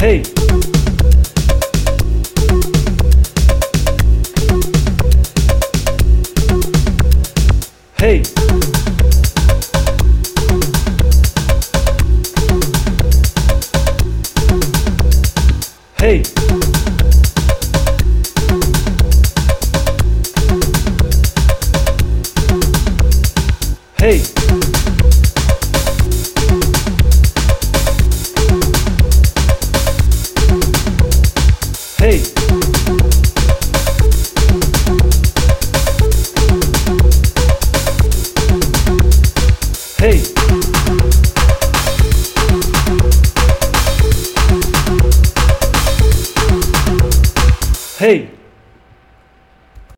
Hey! Hey! Hey! Hey. Hey. Hey. Hey.